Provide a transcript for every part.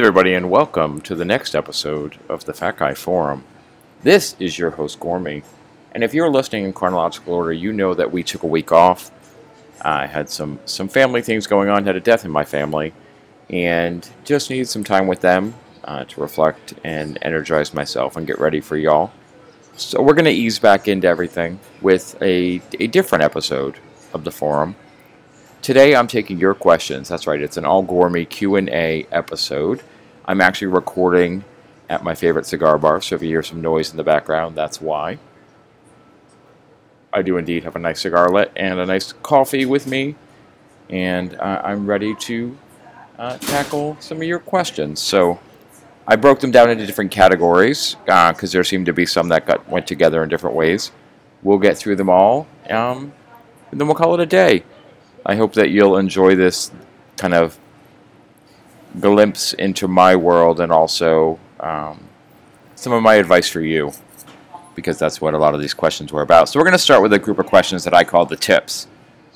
There, everybody, and welcome to the next episode of the Fat Guy Forum. This is your host, Gormy, and if you're listening in chronological order, you know that we took a week off. I had some some family things going on, had a death in my family, and just needed some time with them uh, to reflect and energize myself and get ready for y'all. So we're going to ease back into everything with a, a different episode of the forum. Today I'm taking your questions. That's right. It's an all Gormy Q&A episode. I'm actually recording at my favorite cigar bar, so if you hear some noise in the background, that's why. I do indeed have a nice cigar lit and a nice coffee with me, and uh, I'm ready to uh, tackle some of your questions. So I broke them down into different categories because uh, there seemed to be some that got went together in different ways. We'll get through them all, um, and then we'll call it a day. I hope that you'll enjoy this kind of glimpse into my world and also um, some of my advice for you, because that's what a lot of these questions were about. So, we're going to start with a group of questions that I call the tips.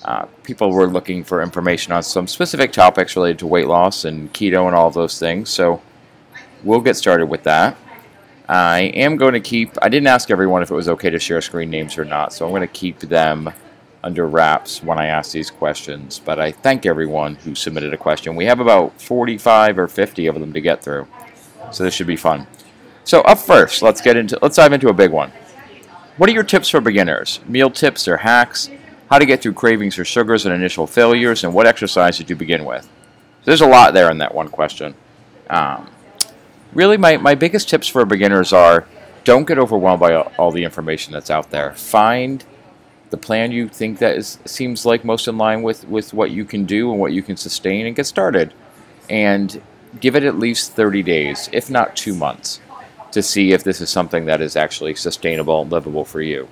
Uh, people were looking for information on some specific topics related to weight loss and keto and all those things. So, we'll get started with that. I am going to keep, I didn't ask everyone if it was okay to share screen names or not, so I'm going to keep them under wraps when I ask these questions, but I thank everyone who submitted a question. We have about 45 or 50 of them to get through, so this should be fun. So up first, let's get into let's dive into a big one. What are your tips for beginners? Meal tips or hacks? How to get through cravings or sugars and initial failures? And what exercise did you begin with? So there's a lot there in that one question. Um, really, my, my biggest tips for beginners are don't get overwhelmed by all the information that's out there. Find the plan you think that is seems like most in line with with what you can do and what you can sustain and get started. And give it at least 30 days if not 2 months to see if this is something that is actually sustainable and livable for you.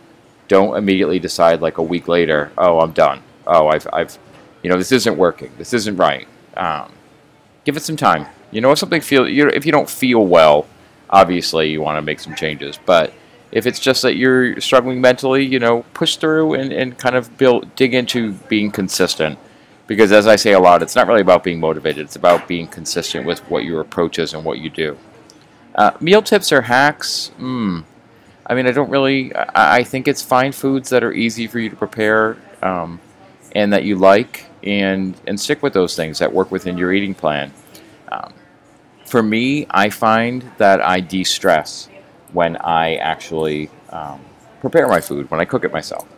Don't immediately decide like a week later oh i'm done. Oh i've, I've you know this isn't working. This isn't right. Um, give it some time. You know if something feel you if you don't feel well obviously you want to make some changes but if it's just that you're struggling mentally, you know, push through and, and kind of build dig into being consistent. Because as I say a lot, it's not really about being motivated, it's about being consistent with what your approach is and what you do. Uh, meal tips or hacks? Hmm. I mean, I don't really. I, I, think it's find foods that are easy for you to prepare um, and that you like, and and stick with those things that work within your eating plan. Um, for me, I find that I de-stress when I actually um, prepare my food, when I cook it myself.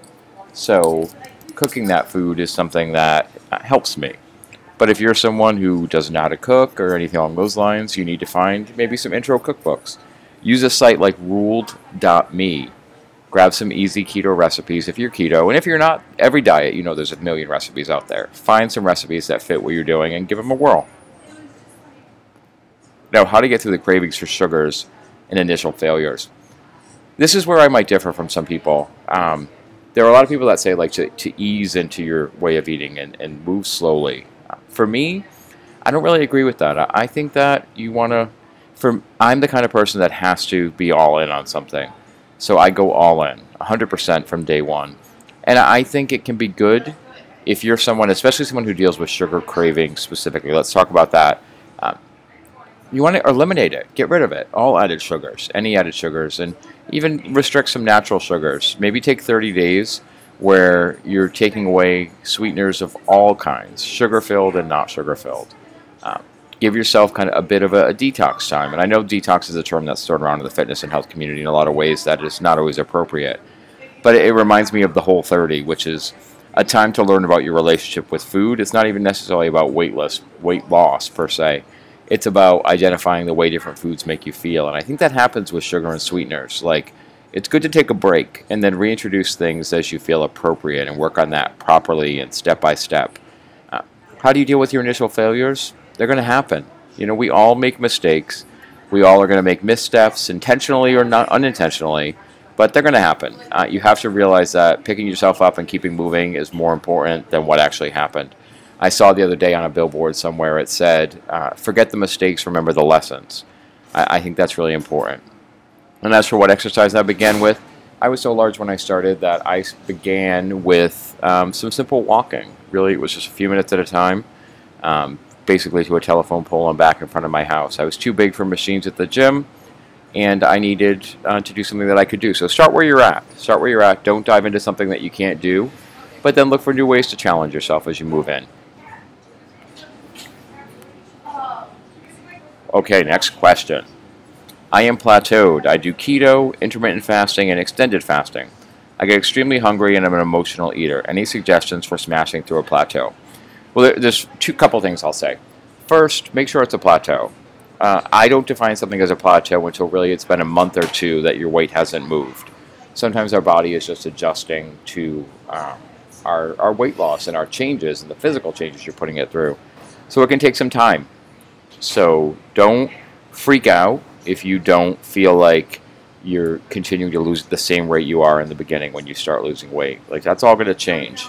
So, cooking that food is something that uh, helps me. But if you're someone who doesn't know how to cook or anything along those lines, you need to find maybe some intro cookbooks. Use a site like ruled.me. Grab some easy keto recipes if you're keto. And if you're not, every diet, you know there's a million recipes out there. Find some recipes that fit what you're doing and give them a whirl. Now, how to get through the cravings for sugars and initial failures. This is where I might differ from some people. Um, there are a lot of people that say like to, to ease into your way of eating and, and move slowly. For me, I don't really agree with that. I think that you want to. For I'm the kind of person that has to be all in on something, so I go all in, 100% from day one. And I think it can be good if you're someone, especially someone who deals with sugar cravings specifically. Let's talk about that. You want to eliminate it, get rid of it, all added sugars, any added sugars, and even restrict some natural sugars. Maybe take 30 days where you're taking away sweeteners of all kinds, sugar filled and not sugar filled. Um, give yourself kind of a bit of a, a, detox time. And I know detox is a term that's thrown around in the fitness and health community in a lot of ways that is not always appropriate. But it, it reminds me of the whole 30, which is a time to learn about your relationship with food. It's not even necessarily about weight loss, weight loss per se it's about identifying the way different foods make you feel. And I think that happens with sugar and sweeteners. Like, it's good to take a break and then reintroduce things as you feel appropriate and work on that properly and step by step. Uh, how do you deal with your initial failures? They're going to happen. You know, we all make mistakes. We all are going to make missteps, intentionally or not unintentionally, but they're going to happen. Uh, you have to realize that picking yourself up and keeping moving is more important than what actually happened. I saw the other day on a billboard somewhere it said, uh, forget the mistakes, remember the lessons. I, I, think that's really important. And as for what exercise I began with, I was so large when I started that I began with um, some simple walking. Really, it was just a few minutes at a time. Um, basically to a telephone pole and back in front of my house. I was too big for machines at the gym, and I needed uh, to do something that I could do. So start where you're at. Start where you're at. Don't dive into something that you can't do, but then look for new ways to challenge yourself as you move in. Okay, next question. I am plateaued. I do keto, intermittent fasting, and extended fasting. I get extremely hungry and I'm an emotional eater. Any suggestions for smashing through a plateau? Well, there's two couple things I'll say. First, make sure it's a plateau. Uh, I don't define something as a plateau until really it's been a month or two that your weight hasn't moved. Sometimes our body is just adjusting to um, our, our weight loss and our changes and the physical changes you're putting it through. So it can take some time. So don't freak out if you don't feel like you're continuing to lose at the same rate you are in the beginning when you start losing weight. Like that's all going to change.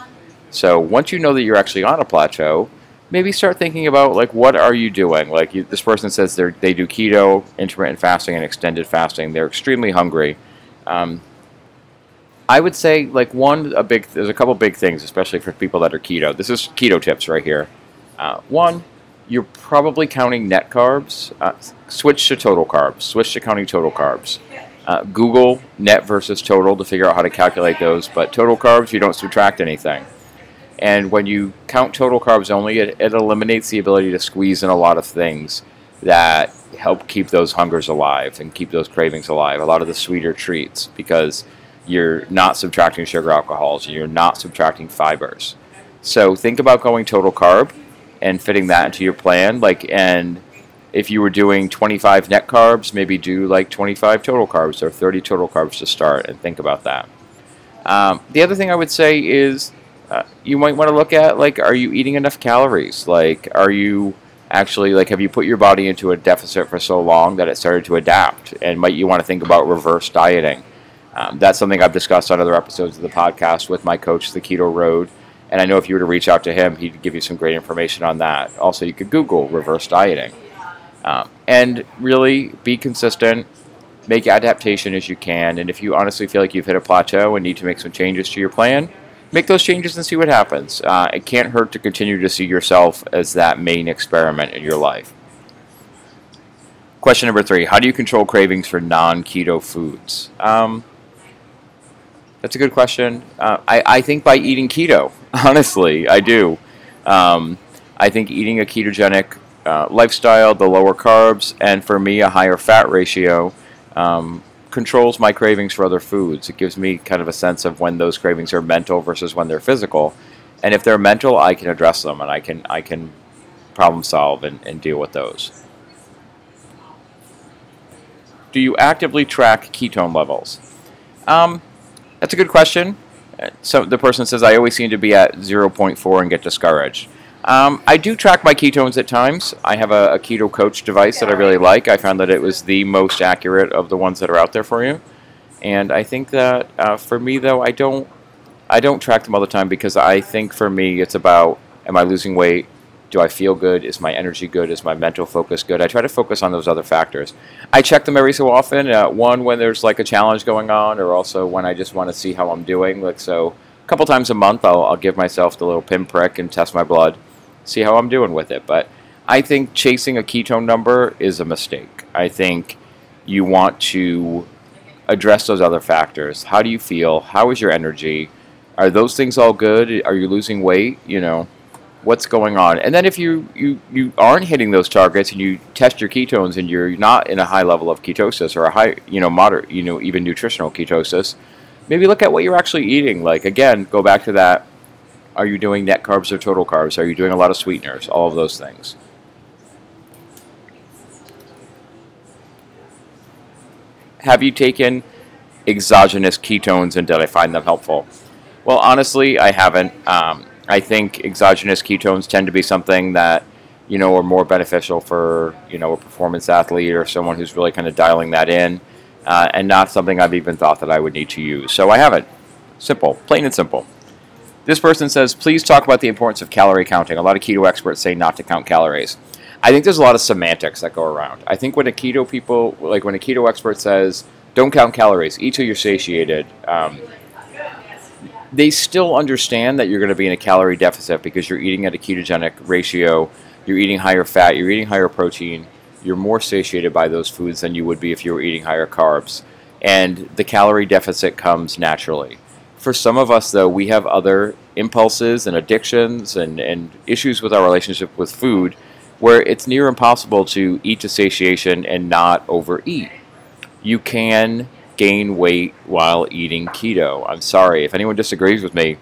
So once you know that you're actually on a plateau, maybe start thinking about like what are you doing? Like you, this person says they they do keto, intermittent fasting, and extended fasting. They're extremely hungry. Um, I would say like one a big there's a couple big things, especially for people that are keto. This is keto tips right here. Uh, one, you're probably counting net carbs. Uh, switch to total carbs. Switch to counting total carbs. Uh, Google net versus total to figure out how to calculate those. But total carbs, you don't subtract anything. And when you count total carbs only, it, it eliminates the ability to squeeze in a lot of things that help keep those hungers alive and keep those cravings alive. A lot of the sweeter treats because you're not subtracting sugar alcohols, you're not subtracting fibers. So think about going total carb and fitting that into your plan. Like, and if you were doing 25 net carbs, maybe do like 25 total carbs or 30 total carbs to start, and think about that. Um, the other thing I would say is uh, you might want to look at like, are you eating enough calories? Like, are you actually like, have you put your body into a deficit for so long that it started to adapt? And might you want to think about reverse dieting? Um, that's something I've discussed on other episodes of the podcast with my coach, The Keto Road. And I know if you were to reach out to him, he'd give you some great information on that. Also, you could Google reverse dieting. Um, and really be consistent, make adaptation as you can. And if you honestly feel like you've hit a plateau and need to make some changes to your plan, make those changes and see what happens. Uh, it can't hurt to continue to see yourself as that main experiment in your life. Question number three How do you control cravings for non keto foods? Um, that's a good question. Uh, I, I think by eating keto, honestly, I do. Um, I think eating a ketogenic uh, lifestyle, the lower carbs, and for me, a higher fat ratio um, controls my cravings for other foods. It gives me kind of a sense of when those cravings are mental versus when they're physical. And if they're mental, I can address them and I can I can problem solve and, and deal with those. Do you actively track ketone levels? Um, that's a good question. So the person says I always seem to be at 0.4 and get discouraged. Um, I do track my ketones at times. I have a, a, keto coach device that I really like. I found that it was the most accurate of the ones that are out there for you. And I think that uh, for me though, I don't I don't track them all the time because I think for me it's about am I losing weight? Do I feel good? Is my energy good? Is my mental focus good? I try to focus on those other factors. I check them every so often. Uh, one when there's like a challenge going on, or also when I just want to see how I'm doing. Like so, a couple times a month, I'll, I'll give myself the little pinprick and test my blood see how I'm doing with it. But I think chasing a ketone number is a mistake. I think you want to address those other factors. How do you feel? How is your energy? Are those things all good? Are you losing weight? You know, what's going on? And then if you, you, you aren't hitting those targets and you test your ketones and you're not in a high level of ketosis or a high, you know, moderate, you know, even nutritional ketosis, maybe look at what you're actually eating. Like, again, go back to that are you doing net carbs or total carbs? Are you doing a lot of sweeteners? All of those things. Have you taken exogenous ketones and did I find them helpful? Well, honestly, I haven't. Um, I think exogenous ketones tend to be something that you know are more beneficial for you know a performance athlete or someone who's really kind of dialing that in, uh, and not something I've even thought that I would need to use. So I haven't. Simple, plain and simple. This person says, please talk about the importance of calorie counting. A lot of keto experts say not to count calories. I think there's a lot of semantics that go around. I think when a keto people, like when a keto expert says, don't count calories, eat till you're satiated, um, they still understand that you're going to be in a calorie deficit because you're eating at a ketogenic ratio you're eating higher fat, you're eating higher protein, you're more satiated by those foods than you would be if you were eating higher carbs. And the calorie deficit comes naturally. For some of us, though, we have other impulses and addictions and, and issues with our relationship with food where it's near impossible to eat to satiation and not overeat. You can gain weight while eating keto. I'm sorry if anyone disagrees with me.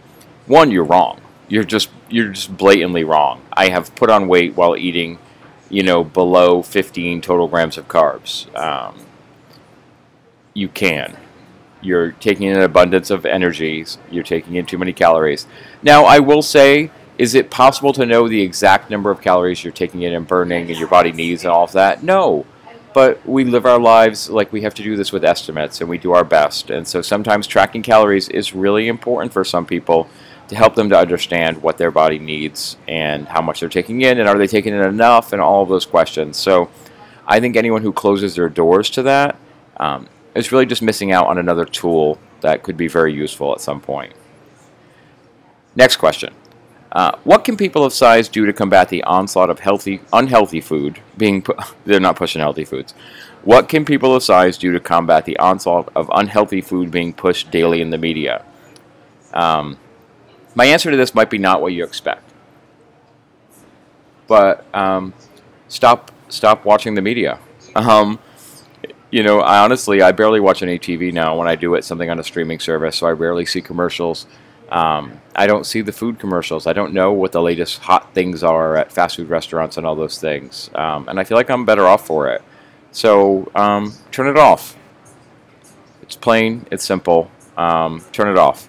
One, you're wrong. You're just you're just blatantly wrong. I have put on weight while eating, you know, below 15 total grams of carbs. Um, you can. You're taking in an abundance of energies. You're taking in too many calories. Now, I will say, is it possible to know the exact number of calories you're taking in and burning and your body needs and all of that? No but we live our lives like we have to do this with estimates and we do our best. And so sometimes tracking calories is really important for some people to help them to understand what their body needs and how much they're taking in and are they taking in enough and all of those questions. So I think anyone who closes their doors to that um, is really just missing out on another tool that could be very useful at some point. Next question. Uh, what can people of size do to combat the onslaught of healthy, unhealthy food being? Pu- they're not pushing healthy foods. What can people of size do to combat the onslaught of unhealthy food being pushed daily in the media? Um, my answer to this might be not what you expect, but um, stop stop watching the media. Um, you know, I honestly I barely watch any TV now. When I do it, something on a streaming service, so I rarely see commercials. Um, I don't see the food commercials. I don't know what the latest hot things are at fast food restaurants and all those things. Um, and I feel like I'm better off for it. So um, turn it off. It's plain, it's simple. Um, turn it off.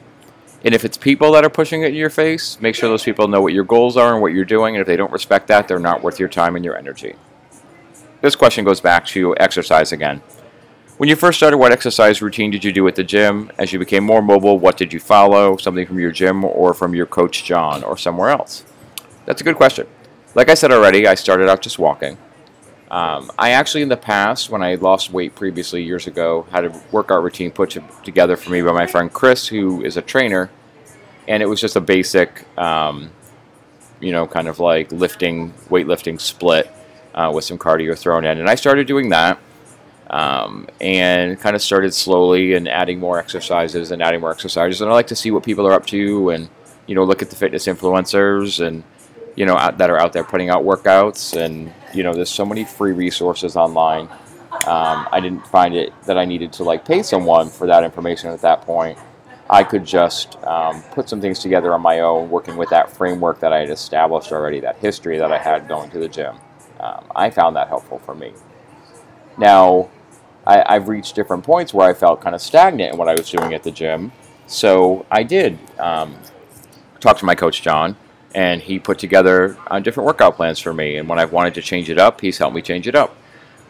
And if it's people that are pushing it in your face, make sure those people know what your goals are and what you're doing. And if they don't respect that, they're not worth your time and your energy. This question goes back to exercise again. When you first started, what exercise routine did you do at the gym? As you became more mobile, what did you follow? Something from your gym or from your coach John or somewhere else? That's a good question. Like I said already, I started out just walking. Um, I actually, in the past, when I lost weight previously years ago, had a workout routine put together for me by my friend Chris, who is a trainer, and it was just a basic, um, you know, kind of like lifting, weightlifting split uh, with some cardio thrown in. And I started doing that um, and kind of started slowly and adding more exercises and adding more exercises. And I like to see what people are up to and you know look at the fitness influencers and you know out, that are out there putting out workouts. And you know there's so many free resources online. Um, I didn't find it that I needed to like pay someone for that information at that point. I could just um, put some things together on my own, working with that framework that I had established already, that history that I had going to the gym. Um, I found that helpful for me. Now, I, have reached different points where I felt kind of stagnant in what I was doing at the gym. So I did um, talk to my coach, John, and he put together uh, different workout plans for me. And when I've wanted to change it up, he's helped me change it up.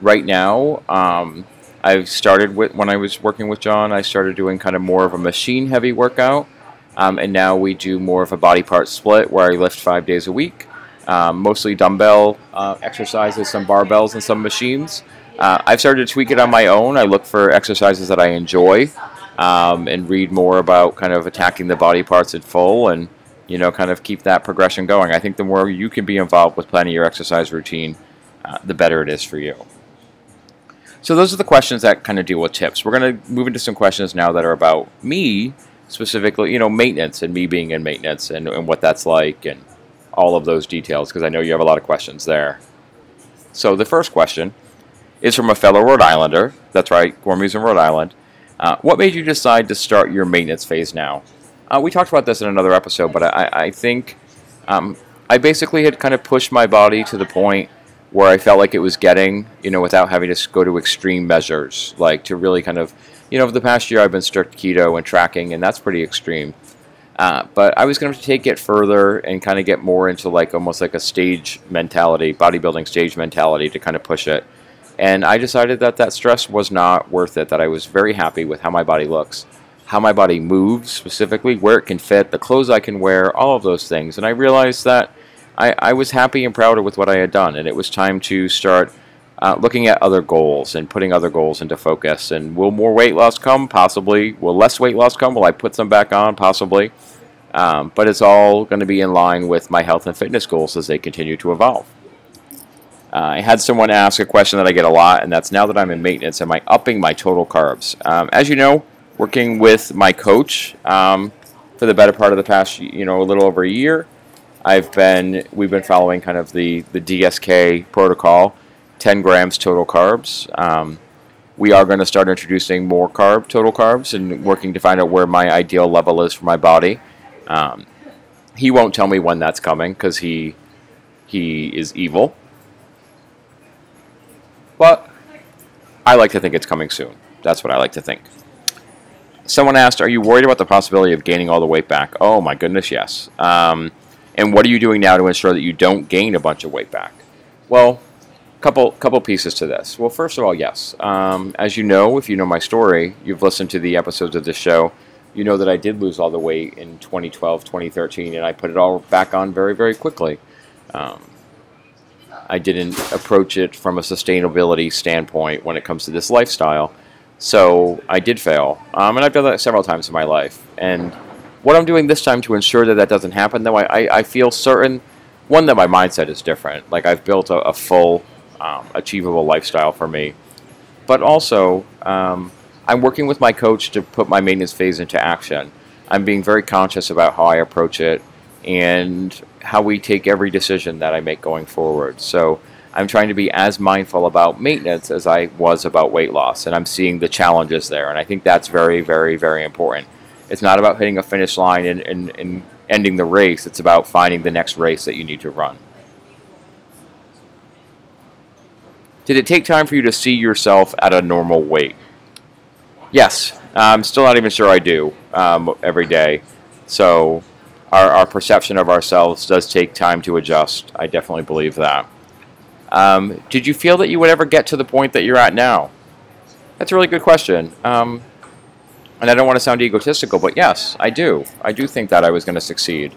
Right now, um, I've started with, when I was working with John, I started doing kind of more of a machine heavy workout. Um, and now we do more of a body part split where I lift five days a week, um, mostly dumbbell uh, exercises, some barbells, and some machines. Uh, I've started to tweak it on my own. I look for exercises that I enjoy um, and read more about kind of attacking the body parts in full and, you know, kind of keep that progression going. I think the more you can be involved with planning your exercise routine, uh, the better it is for you. So those are the questions that kind of deal with tips. We're going to move into some questions now that are about me specifically, you know, maintenance and me being in maintenance and, and what that's like and all of those details because I know you have a lot of questions there. So the first question is from a fellow Rhode Islander. That's right, Gormy's in Rhode Island. Uh, what made you decide to start your maintenance phase now? Uh, we talked about this in another episode, but I, I think um, I basically had kind of pushed my body to the point where I felt like it was getting, you know, without having to go to extreme measures, like to really kind of, you know, over the past year I've been strict keto and tracking, and that's pretty extreme. Uh, but I was going to take it further and kind of get more into like almost like a stage mentality, bodybuilding stage mentality to kind of push it. And I decided that that stress was not worth it, that I was very happy with how my body looks, how my body moves specifically, where it can fit, the clothes I can wear, all of those things. And I realized that I, I was happy and proud with what I had done, and it was time to start uh, looking at other goals and putting other goals into focus. And will more weight loss come? Possibly. Will less weight loss come? Will I put some back on? Possibly. Um, but it's all going to be in line with my health and fitness goals as they continue to evolve. Uh, I had someone ask a question that I get a lot, and that's now that I'm in maintenance, am I upping my total carbs? Um, as you know, working with my coach um, for the better part of the past, you know, a little over a year, I've been we've been following kind of the the DSK protocol, 10 grams total carbs. Um, we are going to start introducing more carb total carbs and working to find out where my ideal level is for my body. Um, he won't tell me when that's coming because he he is evil. But I like to think it's coming soon. That's what I like to think. Someone asked, "Are you worried about the possibility of gaining all the weight back?" Oh my goodness, yes. Um, and what are you doing now to ensure that you don't gain a bunch of weight back? Well, couple couple pieces to this. Well, first of all, yes. Um, as you know, if you know my story, you've listened to the episodes of this show. You know that I did lose all the weight in 2012, 2013, and I put it all back on very, very quickly. Um, I didn't approach it from a sustainability standpoint when it comes to this lifestyle. So I did fail. Um, and I've done that several times in my life. And what I'm doing this time to ensure that that doesn't happen, though, I, I, feel certain, one, that my mindset is different. Like I've built a, a full, um, achievable lifestyle for me. But also, um, I'm working with my coach to put my maintenance phase into action. I'm being very conscious about how I approach it and how we take every decision that I make going forward. So I'm trying to be as mindful about maintenance as I was about weight loss, and I'm seeing the challenges there. And I think that's very, very, very important. It's not about hitting a finish line and, and, and ending the race, it's about finding the next race that you need to run. Did it take time for you to see yourself at a normal weight? Yes, I'm still not even sure I do um, every day. So our, our perception of ourselves does take time to adjust. I definitely believe that. Um, did you feel that you would ever get to the point that you're at now? That's a really good question. Um, and I don't want to sound egotistical, but yes, I do. I do think that I was going to succeed.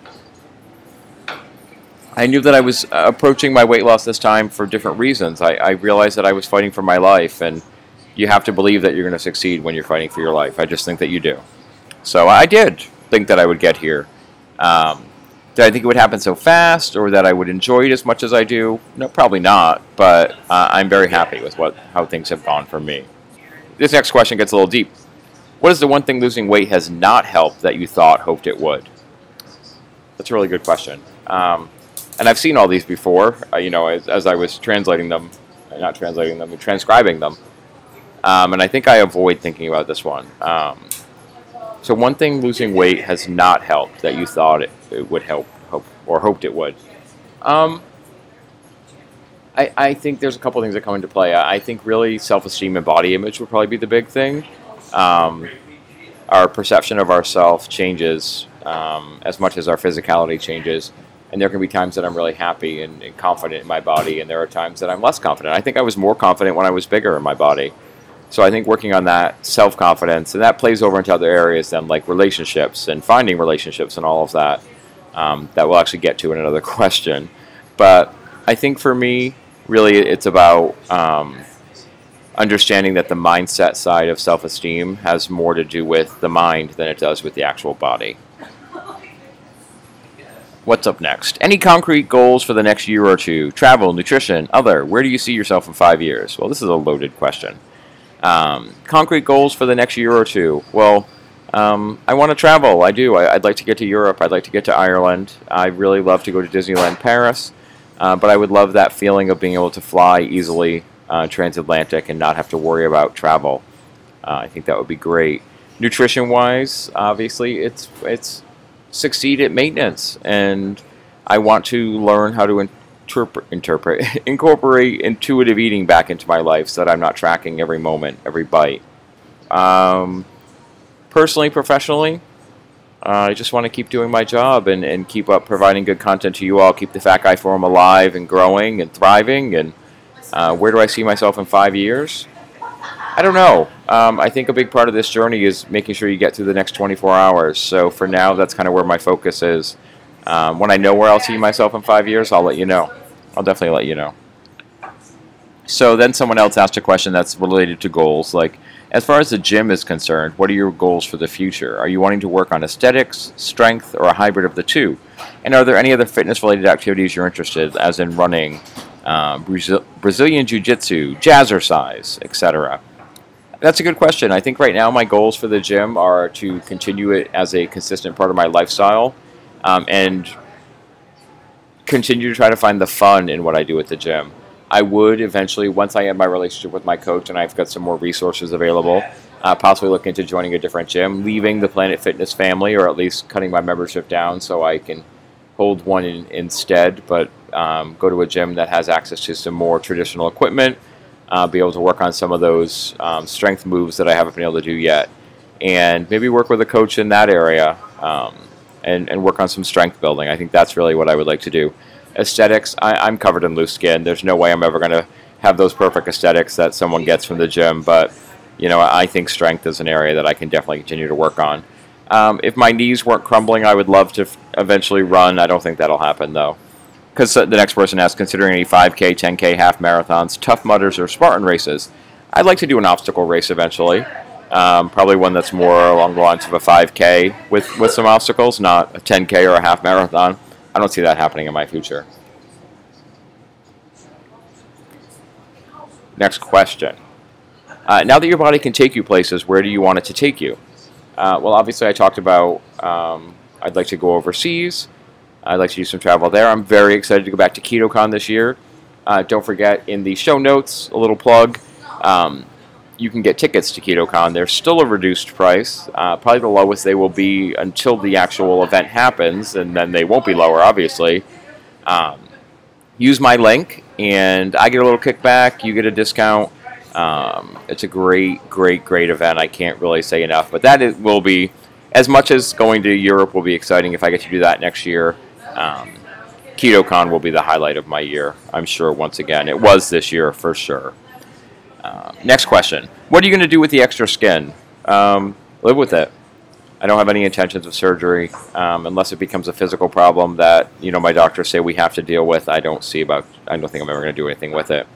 I knew that I was uh, approaching my weight loss this time for different reasons. I, I realized that I was fighting for my life, and you have to believe that you're going to succeed when you're fighting for your life. I just think that you do. So I did think that I would get here. Um, did I think it would happen so fast, or that I would enjoy it as much as I do? No, probably not. But uh, I'm very happy with what how things have gone for me. This next question gets a little deep. What is the one thing losing weight has not helped that you thought hoped it would? That's a really good question. Um, and I've seen all these before. Uh, you know, as, as, I was translating them, not translating them, transcribing them. Um, and I think I avoid thinking about this one. Um, so one thing losing weight has not helped that you thought it, it would help, hope, or hoped it would. Um, I, I think there's a couple things that come into play. I, I think really self-esteem and body image would probably be the big thing. Um, our perception of ourselves changes um, as much as our physicality changes. And there can be times that I'm really happy and, and confident in my body, and there are times that I'm less confident. I think I was more confident when I was bigger in my body. So I think working on that self confidence, and that plays over into other areas then like relationships and finding relationships and all of that. Um, that we'll actually get to in another question. But I think for me, really, it's about um, understanding that the mindset side of self esteem has more to do with the mind than it does with the actual body. What's up next? Any concrete goals for the next year or two? Travel, nutrition, other. Where do you see yourself in five years? Well, this is a loaded question. Um, concrete goals for the next year or two. Well, um, I want to travel. I do. I, would like to get to Europe. I'd like to get to Ireland. I really love to go to Disneyland Paris. Uh, but I would love that feeling of being able to fly easily uh, transatlantic and not have to worry about travel. Uh, I think that would be great. Nutrition wise, obviously, it's it's succeed at maintenance, and I want to learn how to interpret, incorporate intuitive eating back into my life so that I'm not tracking every moment, every bite. Um, personally, professionally, uh, I just want to keep doing my job and, and keep up providing good content to you all, keep the Fat Guy Forum alive and growing and thriving. And uh, where do I see myself in five years? I don't know. Um, I think a big part of this journey is making sure you get through the next 24 hours. So for now, that's kind of where my focus is. Um, when I know where I'll see myself in five years, I'll let you know. I'll definitely let you know. So then someone else asked a question that's related to goals, like, as far as the gym is concerned, what are your goals for the future? Are you wanting to work on aesthetics, strength, or a hybrid of the two? And are there any other fitness related activities you're interested, in, as in running, um, Brazil- Brazilian Jiu Jitsu, jazzercise, etc.? That's a good question. I think right now my goals for the gym are to continue it as a consistent part of my lifestyle um, and continue to try to find the fun in what I do at the gym. I would eventually, once I end my relationship with my coach and I've got some more resources available, uh, possibly look into joining a different gym, leaving the Planet Fitness family, or at least cutting my membership down so I can hold one in, instead, but um, go to a gym that has access to some more traditional equipment, uh, be able to work on some of those um, strength moves that I haven't been able to do yet, and maybe work with a coach in that area um, and, and work on some strength building. I think that's really what I would like to do aesthetics, I, am covered in loose skin. There's no way I'm ever going to have those perfect aesthetics that someone gets from the gym. But you know, I think strength is an area that I can definitely continue to work on. Um, if my knees weren't crumbling, I would love to f- eventually run. I don't think that'll happen though. Because the next person asks, considering any 5K, 10K, half marathons, tough mudders, or Spartan races, I'd like to do an obstacle race eventually. Um, probably one that's more along the lines of a 5K with, with some obstacles, not a 10K or a half marathon. I don't see that happening in my future. Next question. Uh, now that your body can take you places, where do you want it to take you? Uh, well, obviously, I talked about um, I'd like to go overseas. I'd like to do some travel there. I'm very excited to go back to KetoCon this year. Uh, don't forget, in the show notes, a little plug. Um, you can get tickets to KetoCon. They're still a reduced price, uh, probably the lowest they will be until the actual event happens, and then they won't be lower, obviously. Um, use my link, and I get a little kickback. You get a discount. Um, it's a great, great, great event. I can't really say enough, but that is, will be as much as going to Europe will be exciting if I get to do that next year. Um, KetoCon will be the highlight of my year, I'm sure. Once again, it was this year for sure. Next question. What are you going to do with the extra skin? Um, live with it. I don't have any intentions of surgery um, unless it becomes a physical problem that you know my doctors say we have to deal with. I don't see about. I don't think I'm ever going to do anything with it.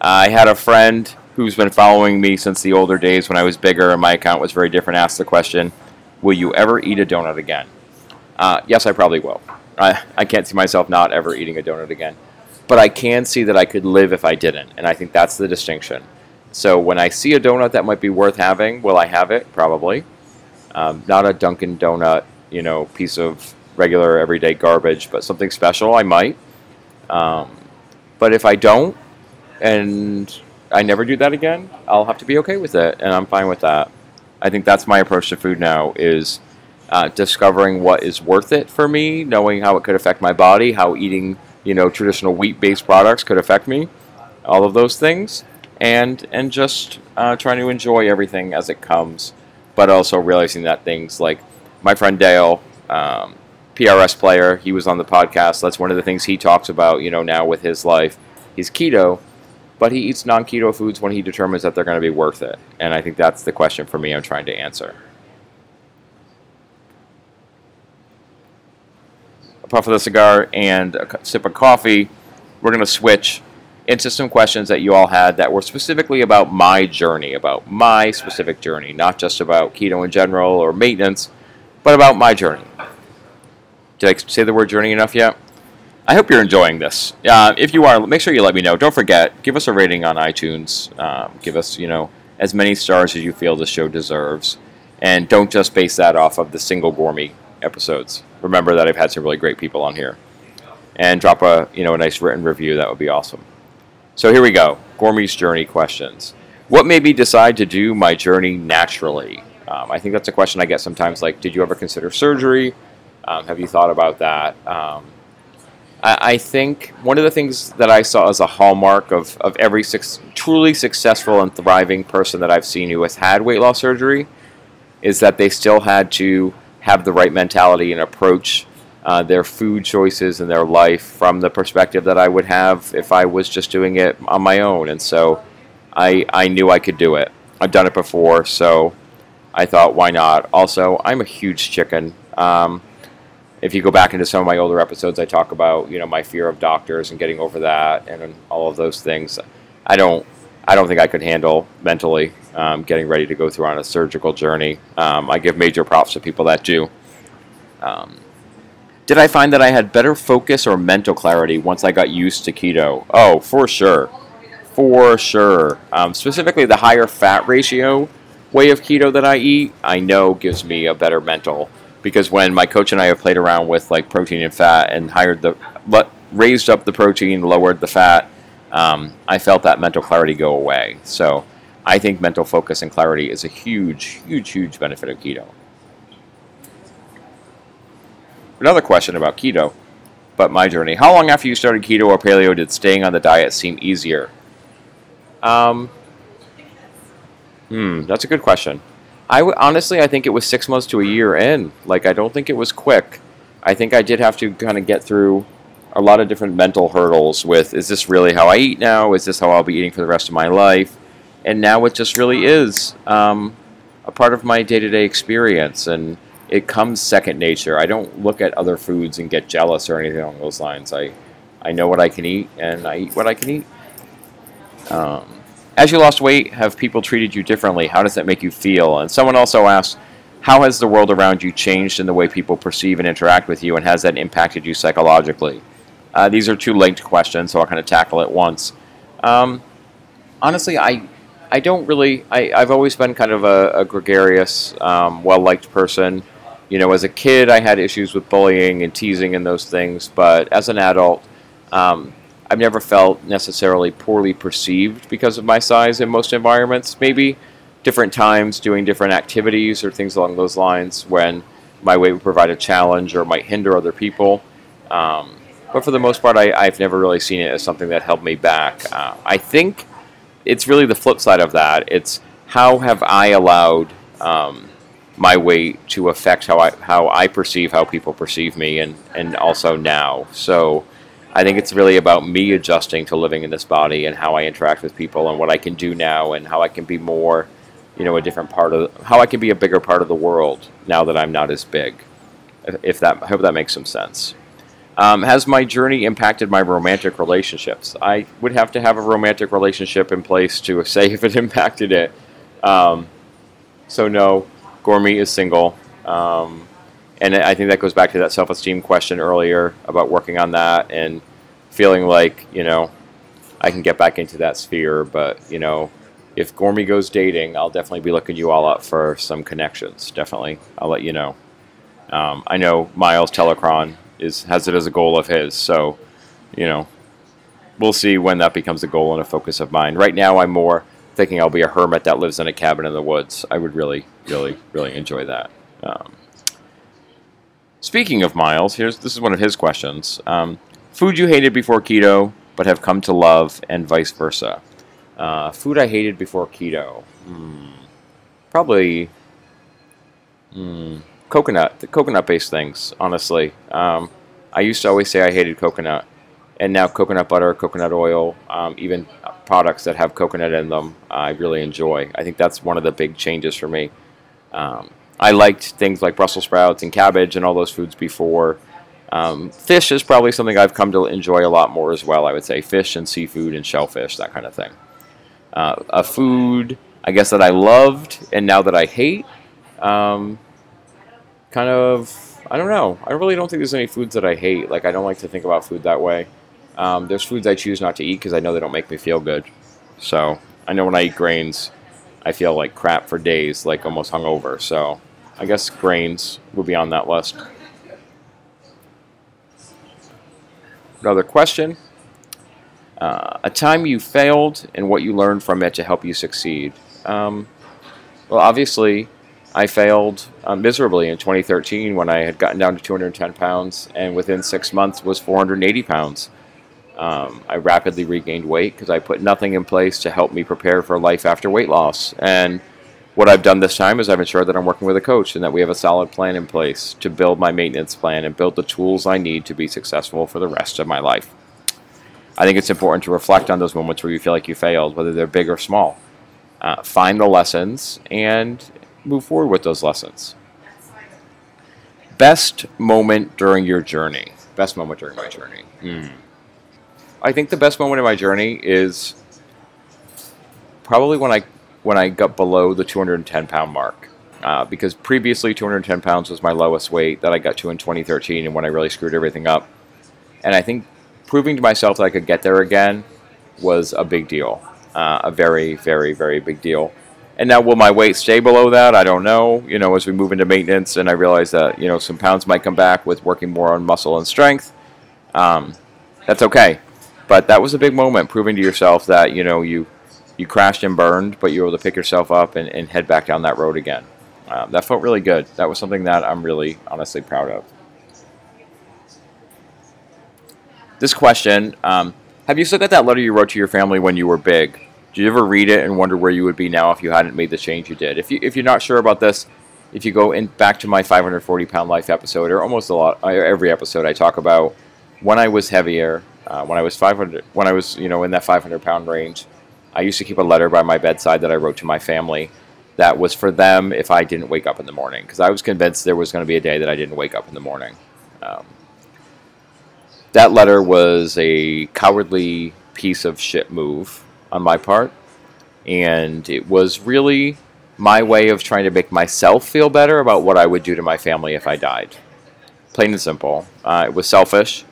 I had a friend who's been following me since the older days when I was bigger and my account was very different. Ask the question, "Will you ever eat a donut again?" Uh, yes, I probably will. I, I can't see myself not ever eating a donut again but I can see that I could live if I didn't, and I think that's the distinction. So when I see a donut that might be worth having, will I have it? Probably. Um, not a Dunkin' Donut, you know, piece of regular everyday garbage, but something special, I might. Um, but if I don't, and I never do that again, I'll have to be okay with it, and I'm fine with that. I think that's my approach to food now: is uh, discovering what is worth it for me, knowing how it could affect my body, how eating you know traditional wheat-based products could affect me, all of those things, and and just uh, trying to enjoy everything as it comes, but also realizing that things like my friend Dale, um, PRS player, he was on the podcast. That's one of the things he talks about. You know now with his life, he's keto, but he eats non-keto foods when he determines that they're going to be worth it. And I think that's the question for me. I'm trying to answer. A puff of the cigar and a sip of coffee, we're going to switch into some questions that you all had that were specifically about my journey, about my specific journey, not just about keto in general or maintenance, but about my journey. Did I say the word journey enough yet? I hope you're enjoying this. Uh, if you are, make sure you let me know. Don't forget, give us a rating on iTunes. Um, give us, you know, as many stars as you feel the show deserves. And don't just base that off of the single Gormy episodes remember that I've had some really great people on here. And drop a you know a nice written review. That would be awesome. So here we go. Gormy's journey questions. What made me decide to do my journey naturally? Um, I think that's a question I get sometimes. Like, did you ever consider surgery? Um, have you thought about that? Um, I, I, think one of the things that I saw as a hallmark of, of every truly successful and thriving person that I've seen who has had weight loss surgery is that they still had to have the right mentality and approach uh, their food choices and their life from the perspective that I would have if I was just doing it on my own. And so I, I knew I could do it. I've done it before, so I thought, why not? Also, I'm a huge chicken. Um, if you go back into some of my older episodes, I talk about you know my fear of doctors and getting over that and all of those things. I don't I don't think I could handle mentally um, getting ready to go through on a surgical journey. Um, I give major props to people that do. Um, Did I find that I had better focus or mental clarity once I got used to keto? Oh, for sure. For sure. Um, specifically, the higher fat ratio way of keto that I eat, I know gives me a better mental. Because when my coach and I have played around with like protein and fat and hired the, raised up the protein, lowered the fat, um, I felt that mental clarity go away. So I think mental focus and clarity is a huge, huge, huge benefit of keto. Another question about keto, but my journey. How long after you started keto or paleo did staying on the diet seem easier? Um, hmm, that's a good question. I w- honestly, I think it was six months to a year in. Like, I don't think it was quick. I think I did have to kind of get through a lot of different mental hurdles with is this really how I eat now? Is this how I'll be eating for the rest of my life? And now it just really is um, a part of my day to day experience. And it comes second nature. I don't look at other foods and get jealous or anything along those lines. I, I know what I can eat, and I eat what I can eat. Um, as you lost weight, have people treated you differently? How does that make you feel? And someone also asked, how has the world around you changed in the way people perceive and interact with you, and has that impacted you psychologically? Uh, these are two linked questions, so I'll kind of tackle it once. Um, honestly, I I don't really. I, I've always been kind of a, a gregarious, um, well liked person you know, as a kid, I had issues with bullying and teasing and those things, but as an adult, um, I've never felt necessarily poorly perceived because of my size in most environments. Maybe different times doing different activities or things along those lines when my weight would provide a challenge or might hinder other people. Um, but for the most part, I, have never really seen it as something that held me back. Uh, I think it's really the flip side of that. It's how have I allowed um, my weight to affect how I how I perceive how people perceive me and and also now. So I think it's really about me adjusting to living in this body and how I interact with people and what I can do now and how I can be more, you know, a different part of how I can be a bigger part of the world now that I'm not as big. If that I hope that makes some sense. Um, has my journey impacted my romantic relationships? I would have to have a romantic relationship in place to say if it impacted it. Um, so no, Gormy is single. Um, and I think that goes back to that self esteem question earlier about working on that and feeling like, you know, I can get back into that sphere. But, you know, if Gormy goes dating, I'll definitely be looking you all up for some connections. Definitely. I'll let you know. Um, I know Miles Telecron is has it as a goal of his. So, you know, we'll see when that becomes a goal and a focus of mine. Right now, I'm more thinking I'll be a hermit that lives in a cabin in the woods. I would really, really, really enjoy that. Um, speaking of Miles, here's this is one of his questions: um, food you hated before keto but have come to love, and vice versa. Uh, food I hated before keto, hmm, probably hmm, coconut, the coconut-based things. Honestly, um, I used to always say I hated coconut and now coconut butter, coconut oil, um, even products that have coconut in them, I really enjoy. I think that's one of the big changes for me. Um, I liked things like Brussels sprouts and cabbage and all those foods before. Um, fish is probably something I've come to enjoy a lot more as well. I would say fish and seafood and shellfish, that kind of thing. Uh, a food, I guess that I loved and now that I hate. Um, kind of, I don't know. I really don't think there's any foods that I hate. Like I don't like to think about food that way. Um, there's foods I choose not to eat because I know they don't make me feel good. So I know when I eat grains, I feel like crap for days, like almost hungover. So I guess grains would be on that list. Another question. Uh, a time you failed and what you learned from it to help you succeed. Um, well, obviously, I failed uh, miserably in 2013 when I had gotten down to 210 pounds, and within six months was 480 pounds. Um, I rapidly regained weight because I put nothing in place to help me prepare for life after weight loss. And what I've done this time is I've ensured that I'm working with a coach and that we have a solid plan in place to build my maintenance plan and build the tools I need to be successful for the rest of my life. I think it's important to reflect on those moments where you feel like you failed, whether they're big or small. Uh, find the lessons and move forward with those lessons. Best moment during your journey. Best moment during my journey. Hmm. I think the best moment in my journey is probably when I when I got below the 210 pound mark. uh, because previously 210 pounds was my lowest weight that I got to in 2013 and when I really screwed everything up. And I think proving to myself that I could get there again was a big deal, uh, a very, very, very big deal. And now, will my weight stay below that? I don't know. You know, as we move into maintenance, and I realize that you know some pounds might come back with working more on muscle and strength. Um, that's okay, but that was a big moment, proving to yourself that you know you you crashed and burned, but you were able to pick yourself up and, and head back down that road again. Um, that felt really good. That was something that I'm really honestly proud of. This question um, Have you still got that letter you wrote to your family when you were big? Did you ever read it and wonder where you would be now if you hadn't made the change you did? If, you, if you're not sure about this, if you go in back to my 540 pound life episode, or almost a lot, every episode, I talk about when I was heavier, uh, when I was 500, when I was you know in that 500 pound range, I used to keep a letter by my bedside that I wrote to my family that was for them if I didn't wake up in the morning because I was convinced there was going to be a day that I didn't wake up in the morning. Um, that letter was a cowardly piece of shit move on my part, and it was really my way of trying to make myself feel better about what I would do to my family if I died. Plain and simple. Uh, it was selfish.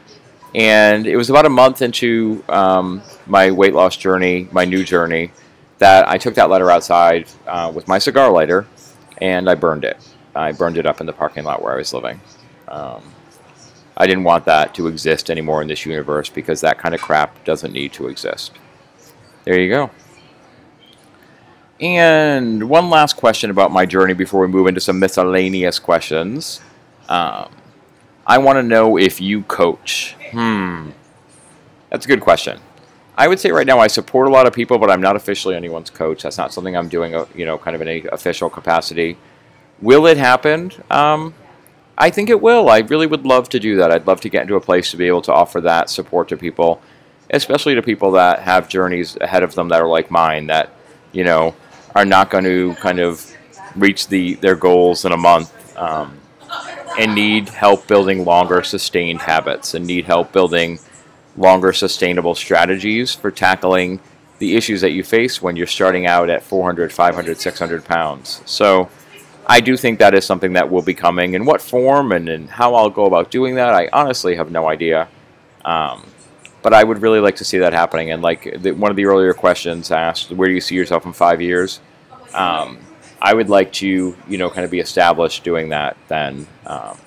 And it was about a month into um, my weight loss journey, my new journey, that I took that letter outside uh, with my cigar lighter and I burned it. I burned it up in the parking lot where I was living. Um, I didn't want that to exist anymore in this universe because that kind of crap doesn't need to exist. There you go. And one last question about my journey before we move into some miscellaneous questions. Um, I want to know if you coach. Hmm. That's a good question. I would say right now I support a lot of people, but I'm not officially anyone's coach. That's not something I'm doing, uh, you know, kind of in a official capacity. Will it happen? Um, I think it will. I really would love to do that. I'd love to get into a place to be able to offer that support to people, especially to people that have journeys ahead of them that are like mine, that you know are not going to kind of reach the their goals in a month. Um, and need help building longer sustained habits and need help building longer sustainable strategies for tackling the issues that you face when you're starting out at 400, 500, 600 pounds. So I do think that is something that will be coming. In what form and, and how I'll go about doing that, I honestly have no idea. Um, but I would really like to see that happening. And like the, one of the earlier questions asked, where do you see yourself in five years? Um, I would like to, you know, kind of be established doing that then. Um,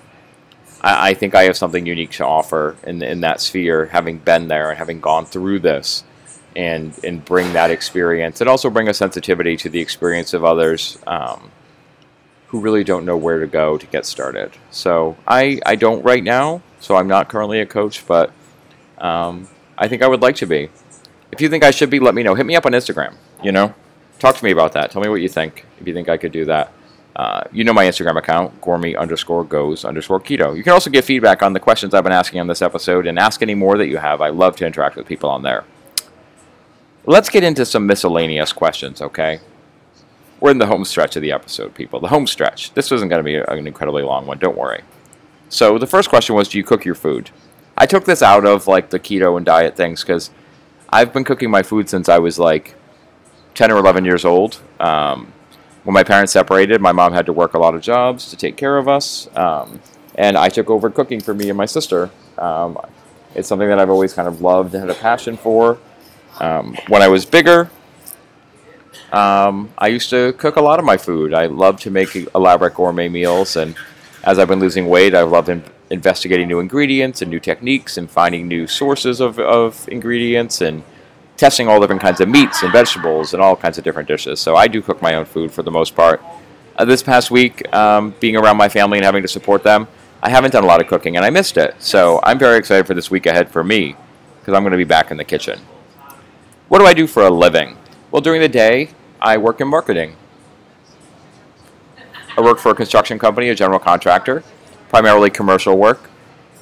I, I, think I have something unique to offer in, in that sphere, having been there and having gone through this and, and bring that experience and also bring a sensitivity to the experience of others um, who really don't know where to go to get started. So I, I don't right now, so I'm not currently a coach, but um, I think I would like to be. If you think I should be, let me know. Hit me up on Instagram, you know? talk to me about that. Tell me what you think. If you think I could do that. Uh, you know my Instagram account, Gormy underscore goes underscore keto. You can also get feedback on the questions I've been asking on this episode and ask any more that you have. I love to interact with people on there. Let's get into some miscellaneous questions, okay? We're in the home stretch of the episode, people. The home stretch. This wasn't going to be an incredibly long one, don't worry. So the first question was Do you cook your food? I took this out of like the keto and diet things because I've been cooking my food since I was like 10 or 11 years old. Um, when my parents separated, my mom had to work a lot of jobs to take care of us, um, and I took over cooking for me and my sister. Um, it's something that I've always kind of loved and had a passion for. Um, when I was bigger, um, I used to cook a lot of my food. I love to make elaborate gourmet meals, and as I've been losing weight, I've loved investigating new ingredients and new techniques and finding new sources of, of ingredients and testing all different kinds of meats and vegetables and all kinds of different dishes. So I do cook my own food for the most part. Uh, this past week, um, being around my family and having to support them, I haven't done a lot of cooking and I missed it. So I'm very excited for this week ahead for me because I'm going to be back in the kitchen. What do I do for a living? Well, during the day, I work in marketing. I work for a construction company, a general contractor, primarily commercial work,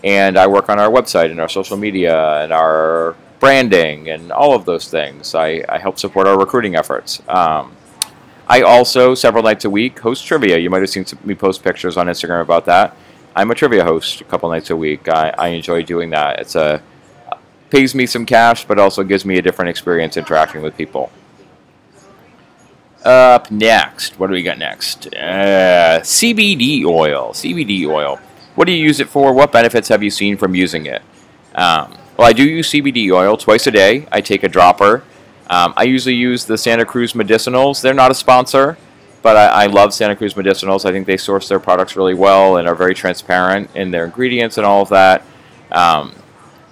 and I work on our website and our social media and our branding and all of those things. I, I help support our recruiting efforts. Um, I also, several nights a week, host trivia. You might have seen me post pictures on Instagram about that. I'm a trivia host a couple nights a week. I, I enjoy doing that. It's a pays me some cash, but also gives me a different experience interacting with people. Up next, what do we got next? Uh, CBD oil. CBD oil. What do you use it for? What benefits have you seen from using it? Um, well, I do use CBD oil twice a day. I take a dropper. Um, I usually use the Santa Cruz Medicinals. They're not a sponsor, but I, I, love Santa Cruz Medicinals. I think they source their products really well and are very transparent in their ingredients and all of that. Um,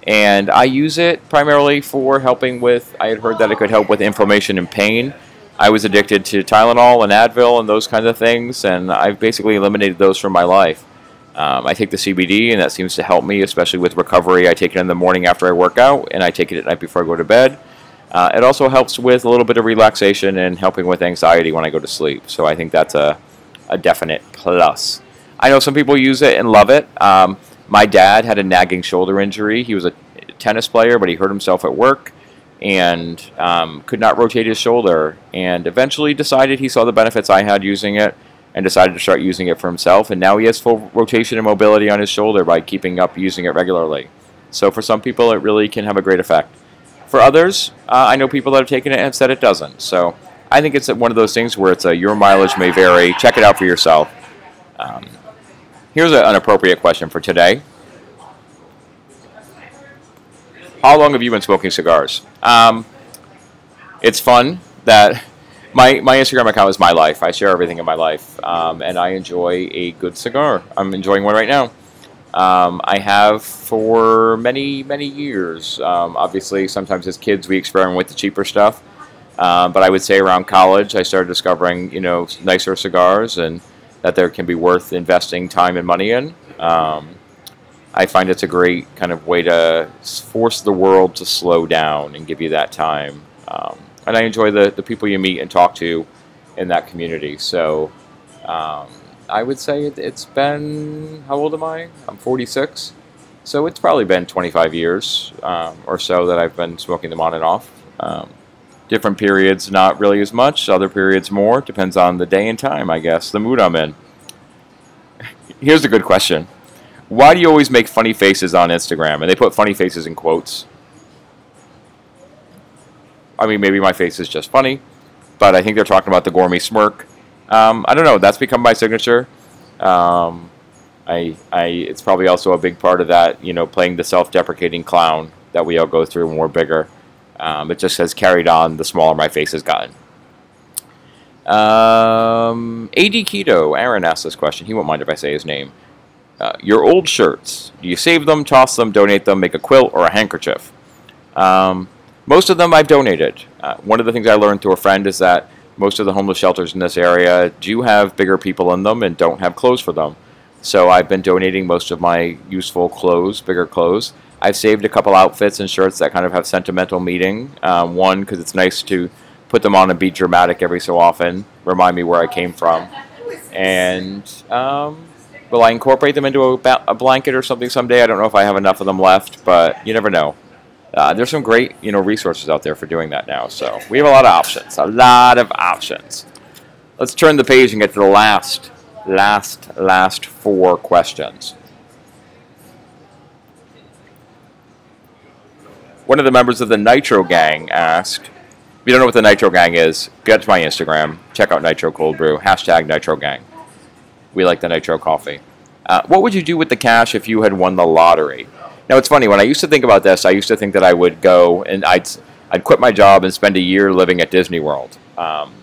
and I use it primarily for helping with. I had heard that it could help with inflammation and pain. I was addicted to Tylenol and Advil and those kinds of things, and I've basically eliminated those from my life. Um, I take the CBD, and that seems to help me, especially with recovery. I take it in the morning after I work out, and I take it at night before I go to bed. Uh, it also helps with a little bit of relaxation and helping with anxiety when I go to sleep. So I think that's a, a definite plus. I know some people use it and love it. Um, my dad had a nagging shoulder injury. He was a tennis player, but he hurt himself at work and um, could not rotate his shoulder. And eventually decided he saw the benefits I had using it and decided to start using it for himself. And now he has full rotation and mobility on his shoulder by keeping up using it regularly. So for some people, it really can have a great effect. For others, uh, I know people that have taken it and have said it doesn't. So I think it's one of those things where it's a your mileage may vary. Check it out for yourself. Um, here's a, an appropriate question for today. How long have you been smoking cigars? Um, it's fun that my, my Instagram account is my life. I share everything in my life, um, and I enjoy a good cigar. I'm enjoying one right now. Um, I have for many, many years. Um, obviously, sometimes as kids we experiment with the cheaper stuff, uh, but I would say around college I started discovering, you know, nicer cigars and that there can be worth investing time and money in. Um, I find it's a great kind of way to force the world to slow down and give you that time. Um, and I enjoy the, the people you meet and talk to in that community. So um, I would say it, has been, how old am I? I'm 46. So it's probably been 25 years um, or so that I've been smoking them on and off. Um, different periods, not really as much, other periods more. Depends on the day and time, I guess, the mood I'm in. Here's a good question Why do you always make funny faces on Instagram? And they put funny faces in quotes. I mean, maybe my face is just funny, but I think they're talking about the Gormy smirk. Um, I don't know. That's become my signature. Um, I, I, it's probably also a big part of that, you know, playing the self-deprecating clown that we all go through when we're bigger. Um, it just has carried on the smaller my face has gotten. Um, AD Keto, Aaron asked this question. He won't mind if I say his name. Uh, your old shirts, do you save them, toss them, donate them, make a quilt, or a handkerchief? Um, most of them I've donated. Uh, one of the things I learned through a friend is that most of the homeless shelters in this area do have bigger people in them and don't have clothes for them. So I've been donating most of my useful clothes, bigger clothes. I've saved a couple outfits and shirts that kind of have sentimental meaning. Um, one, because it's nice to put them on and be dramatic every so often, remind me where I came from. And um, will I incorporate them into a, a blanket or something someday? I don't know if I have enough of them left, but you never know uh, there's some great you know resources out there for doing that now. So we have a lot of options, a lot of options. Let's turn the page and get to the last, last, last four questions. One of the members of the Nitro Gang asked, if you don't know what the Nitro Gang is, get to my Instagram, check out Nitro Cold Brew, hashtag Nitro Gang. We like the Nitro coffee. Uh, what would you do with the cash if you had won the lottery? Now it's funny when I used to think about this. I used to think that I would go and I'd I'd quit my job and spend a year living at Disney World. Um,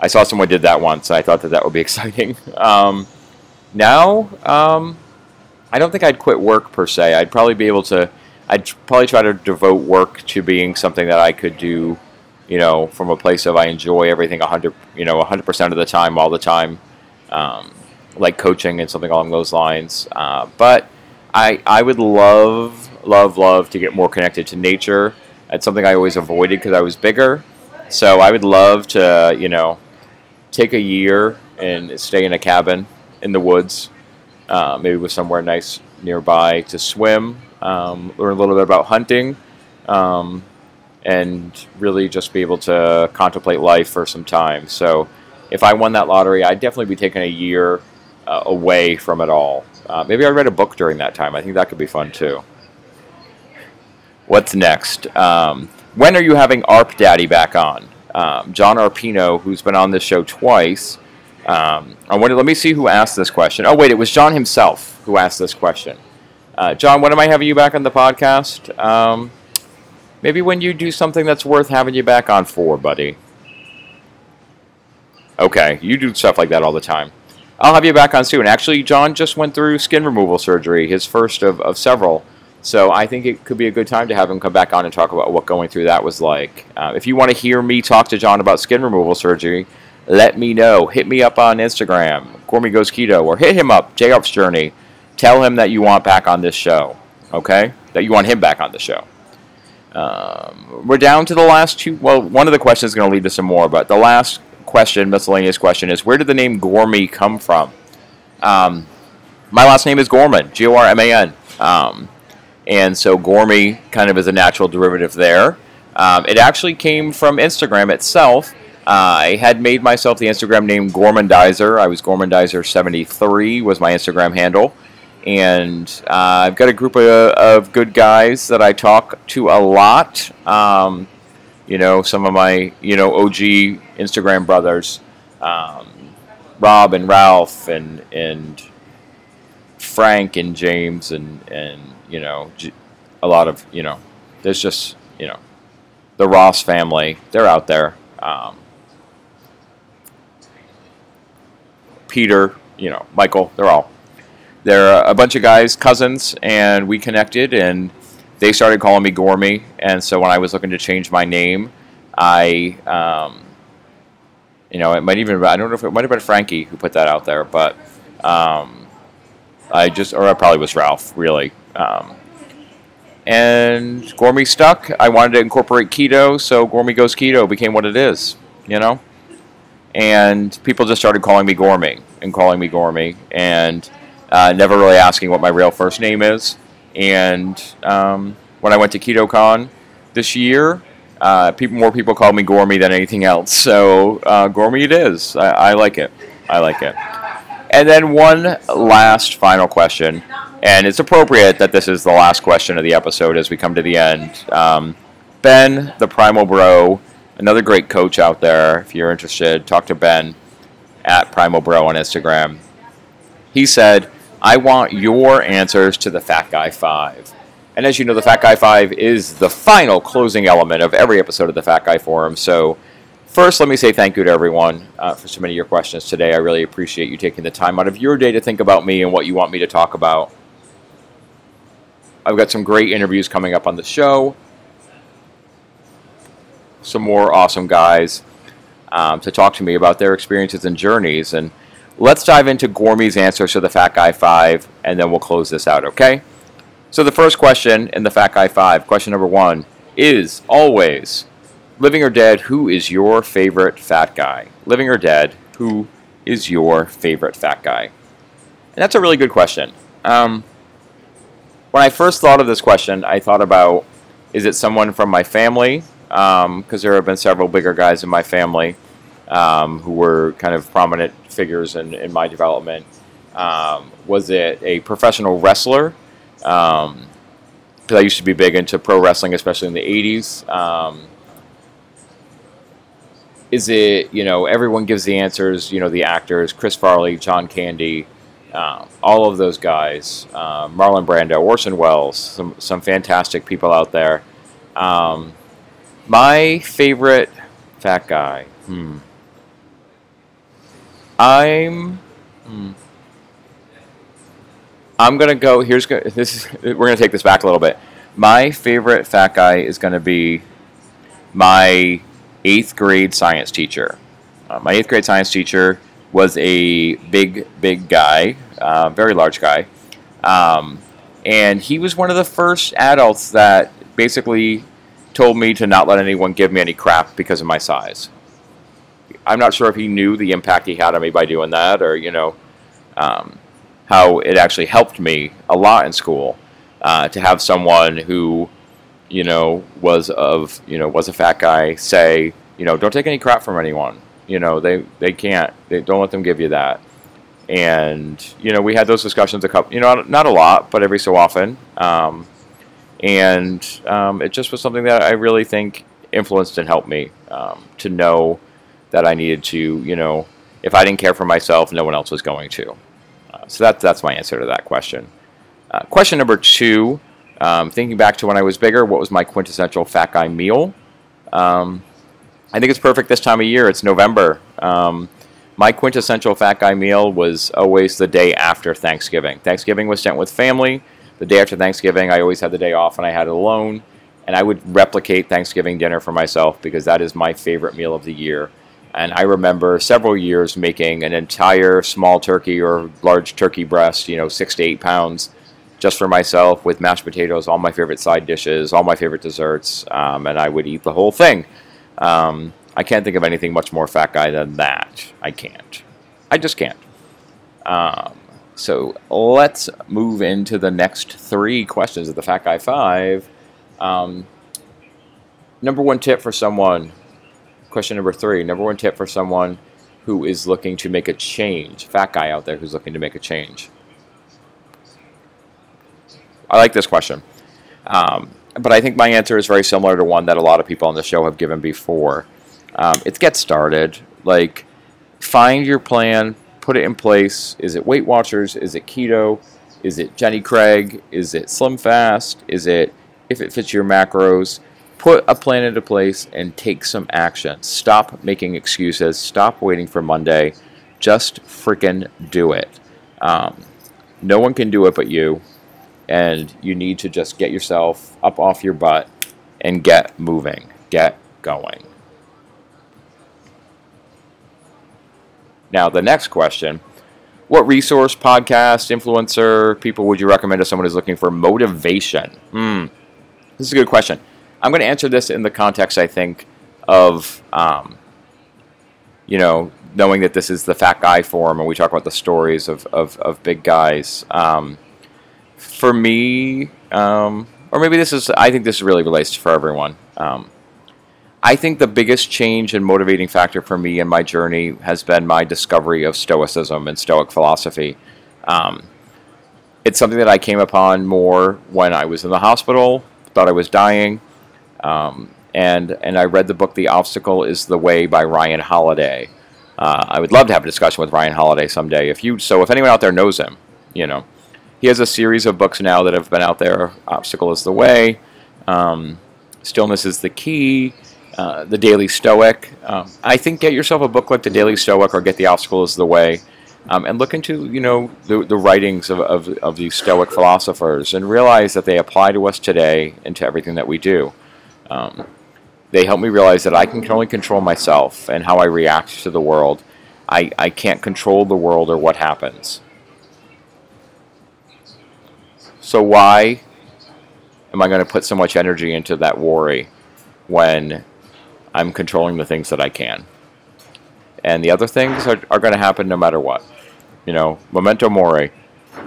I saw someone did that once. and I thought that that would be exciting. Um, now, um, I don't think I'd quit work per se. I'd probably be able to. I'd probably try to devote work to being something that I could do, you know, from a place of I enjoy everything 100, you know, 100% of the time, all the time, um, like coaching and something along those lines. Uh, but I I would love love love to get more connected to nature. That's something I always avoided because I was bigger. So I would love to you know take a year and stay in a cabin in the woods, uh, maybe with somewhere nice nearby to swim, um, learn a little bit about hunting, um, and really just be able to contemplate life for some time. So if I won that lottery, I'd definitely be taking a year uh, away from it all. Uh, maybe I read a book during that time. I think that could be fun too. What's next? Um, when are you having ARP Daddy back on? um, John Arpino, who's been on this show twice. Um, I wanted, let me see who asked this question. Oh, wait, it was John himself who asked this question. Uh, John, when am I having you back on the podcast? Um, maybe when you do something that's worth having you back on for, buddy. Okay, you do stuff like that all the time. I'll have you back on soon. Actually, John just went through skin removal surgery, his first of, of several. So I think it could be a good time to have him come back on and talk about what going through that was like. Uh, if you want to hear me talk to John about skin removal surgery, let me know. Hit me up on Instagram, Gormy Goes Keto, or hit him up, J Up's Journey. Tell him that you want back on this show, okay? That you want him back on the show. Um, we're down to the last two. Well, one of the questions is going to lead to some more, but the last question, miscellaneous question, is where did the name Gormy come from? Um, my last name is Gorman, G O R M A N. Um, and so Gormy kind of is a natural derivative there. Um, it actually came from Instagram itself. Uh, I had made myself the Instagram name Gormandizer. I was Gormandizer73 was my Instagram handle. And uh, I've got a group of, of, good guys that I talk to a lot. Um, you know, some of my, you know, OG Instagram brothers, um, Rob and Ralph and, and Frank and James and, and you know, a lot of, you know, there's just, you know, the Ross family, they're out there. Um, Peter, you know, Michael, they're all. They're a bunch of guys, cousins, and we connected, and they started calling me Gormy. And so when I was looking to change my name, I, um, you know, it might even, I don't know if it might have been Frankie who put that out there, but um, I just, or it probably was Ralph, really. Um, and Gormy stuck. I wanted to incorporate keto, so Gormy Goes Keto became what it is, you know? And people just started calling me Gormy and calling me Gormy and uh, never really asking what my real first name is. And um, when I went to KetoCon this year, uh, people, more people call me Gormy than anything else. So uh, Gormy it is. I, I like it. I like it. And then one last final question, and it's appropriate that this is the last question of the episode as we come to the end. Um, ben, the Primal Bro, another great coach out there. If you're interested, talk to Ben at Primal Bro on Instagram. He said, I want your answers to the Fat Guy 5. And as you know, the Fat Guy 5 is the final closing element of every episode of the Fat Guy Forum. So First, let me say thank you to everyone uh, for submitting your questions today. I really appreciate you taking the time out of your day to think about me and what you want me to talk about. I've got some great interviews coming up on the show, some more awesome guys um, to talk to me about their experiences and journeys. And let's dive into Gormy's answers to the Fat Guy 5, and then we'll close this out, okay? So, the first question in the Fat Guy 5, question number one, is always living or dead, who is your favorite fat guy? Living or dead, who is your favorite fat guy? And that's a really good question. Um, when I first thought of this question, I thought about is it someone from my family? Because um, there have been several bigger guys in my family um, who were kind of prominent figures in, in my development. Um, was it a professional wrestler? Because um, I used to be big into pro wrestling, especially in the 80s. Um, is it you know everyone gives the answers you know the actors chris farley john candy uh, all of those guys uh, marlon brando orson welles some, some fantastic people out there um, my favorite fat guy hmm i'm hmm. I'm gonna go here's this is, we're gonna take this back a little bit my favorite fat guy is gonna be my eighth grade science teacher. Uh, my eighth grade science teacher was a big, big guy, uh, very large guy. Um, and he was one of the first adults that basically told me to not let anyone give me any crap because of my size. I'm not sure if he knew the impact he had on me by doing that or, you know, um, how it actually helped me a lot in school uh, to have someone who you know, was of, you know, was a fat guy say, you know, don't take any crap from anyone. You know, they, they can't, they don't let them give you that. And, you know, we had those discussions a couple, you know, not a lot, but every so often. Um, and um, it just was something that I really think influenced and helped me um, to know that I needed to, you know, if I didn't care for myself, no one else was going to. So that's that's my answer to that question. Uh, question number two. Um, thinking back to when I was bigger, what was my quintessential fat guy meal? Um, I think it's perfect this time of year. It's November. Um, my quintessential fat guy meal was always the day after Thanksgiving. Thanksgiving was spent with family. The day after Thanksgiving, I always had the day off and I had it alone. And I would replicate Thanksgiving dinner for myself because that is my favorite meal of the year. And I remember several years making an entire small turkey or large turkey breast, you know, six to eight pounds, just for myself with mashed potatoes, all my favorite side dishes, all my favorite desserts, um, and I would eat the whole thing. Um, I can't think of anything much more fat guy than that. I can't. I just can't. Um, so let's move into the next three questions of the Fat Guy Five. Um, number one tip for someone question number three number one tip for someone who is looking to make a change fat guy out there who's looking to make a change. I like this question um, but i think my answer is very similar to one that a lot of people on the show have given before. Um, it's get started like find your plan put it in place. Is it weight watchers? Is it keto? Is it jenny craig? Is it slim fast? Is it if it fits your macros put a plan into place and take some action. Stop making excuses. Stop waiting for Monday. Just freaking do it. Um, no one can do it but you. And you need to just get yourself up off your butt and get moving. Get going. Now, the next question What resource, podcast, influencer, people would you recommend to someone who's looking for motivation? Hmm. This is a good question. I'm going to answer this in the context, I think, of um, you know knowing that this is the Fat Guy Forum and we talk about the stories of of, of big guys. Um, for me, um, or maybe this is, I think this really relates for everyone. Um, I think the biggest change and motivating factor for me in my journey has been my discovery of Stoicism and Stoic philosophy. Um, it's something that I came upon more when I was in the hospital, thought I was dying, um, and and I read the book The Obstacle Is the Way by Ryan Holiday. Uh, I would love to have a discussion with Ryan Holiday someday. If you so, if anyone out there knows him, you know, he has a series of books now that have been out there. Obstacle is the way. Um, Stillness is the key. Uh, the Daily Stoic. Um, I think get yourself a book like the Daily Stoic or get The Obstacle is the Way. Um, and look into you know the, the writings of, of, of these Stoic philosophers and realize that they apply to us today and to everything that we do. Um, they help me realize that I can only control myself and how I react to the world. I, I can't control the world or what happens. So, why am I going to put so much energy into that worry when I'm controlling the things that I can? And the other things are, are going to happen no matter what. You know, memento mori.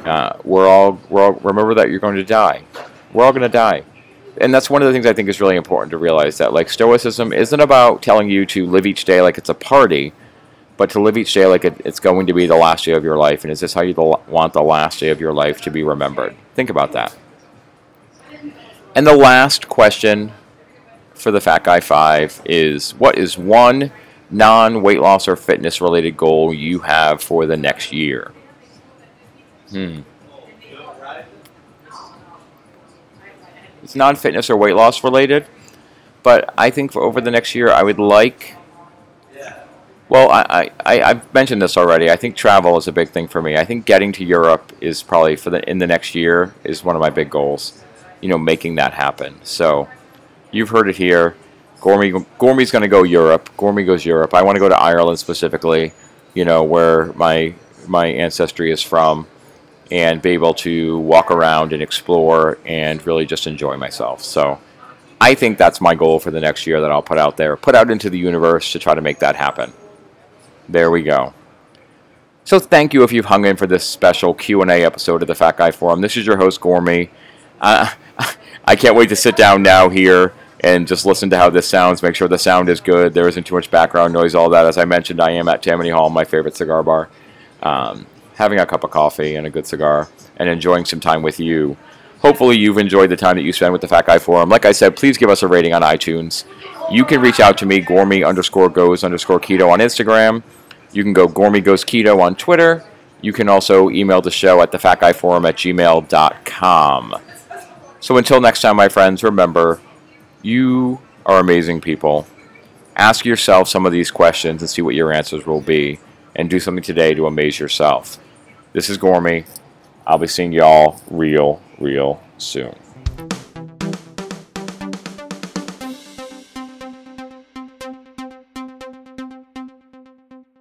Uh, we're all, we're all, remember that you're going to die. We're all going to die and that's one of the things I think is really important to realize that like stoicism isn't about telling you to live each day like it's a party, but to live each day like it, it's going to be the last day of your life. And is this how you want the last day of your life to be remembered? Think about that. And the last question for the Fat Guy 5 is what is one non weight loss or fitness related goal you have for the next year? Hmm. It's non fitness or weight loss related. But I think for over the next year, I would like. Well, I, I, I've mentioned this already. I think travel is a big thing for me. I think getting to Europe is probably for the in the next year is one of my big goals. You know, making that happen. So, you've heard it here. Gormy Gormy's going to go Europe. Gormy goes Europe. I want to go to Ireland specifically. You know, where my my ancestry is from and be able to walk around and explore and really just enjoy myself. So I think that's my goal for the next year that I'll put out there, put out into the universe to try to make that happen. There we go. So thank you if you've hung in for this special Q&A episode of the Fat Guy Forum. This is your host Gormy. Uh, I can't wait to sit down now here and just listen to how this sounds. Make sure the sound is good. There isn't too much background noise. All that. As I mentioned, I am at Tammany Hall, my favorite cigar bar. Um, having a cup of coffee and a good cigar and enjoying some time with you. Hopefully, you've enjoyed the time that you spend with the Fat Guy Forum. Like I said, please give us a rating on iTunes. You can reach out to me, Gormy underscore goes underscore keto on Instagram. You can go Gormy goes keto on Twitter. You can also email the show at thefatguyforum at gmail.com. So until next time, my friends, remember, you are amazing people. Ask yourself some of these questions and see what your answers will be, and do something today to amaze yourself. This is Gormy. I'll be seeing y'all real, real soon.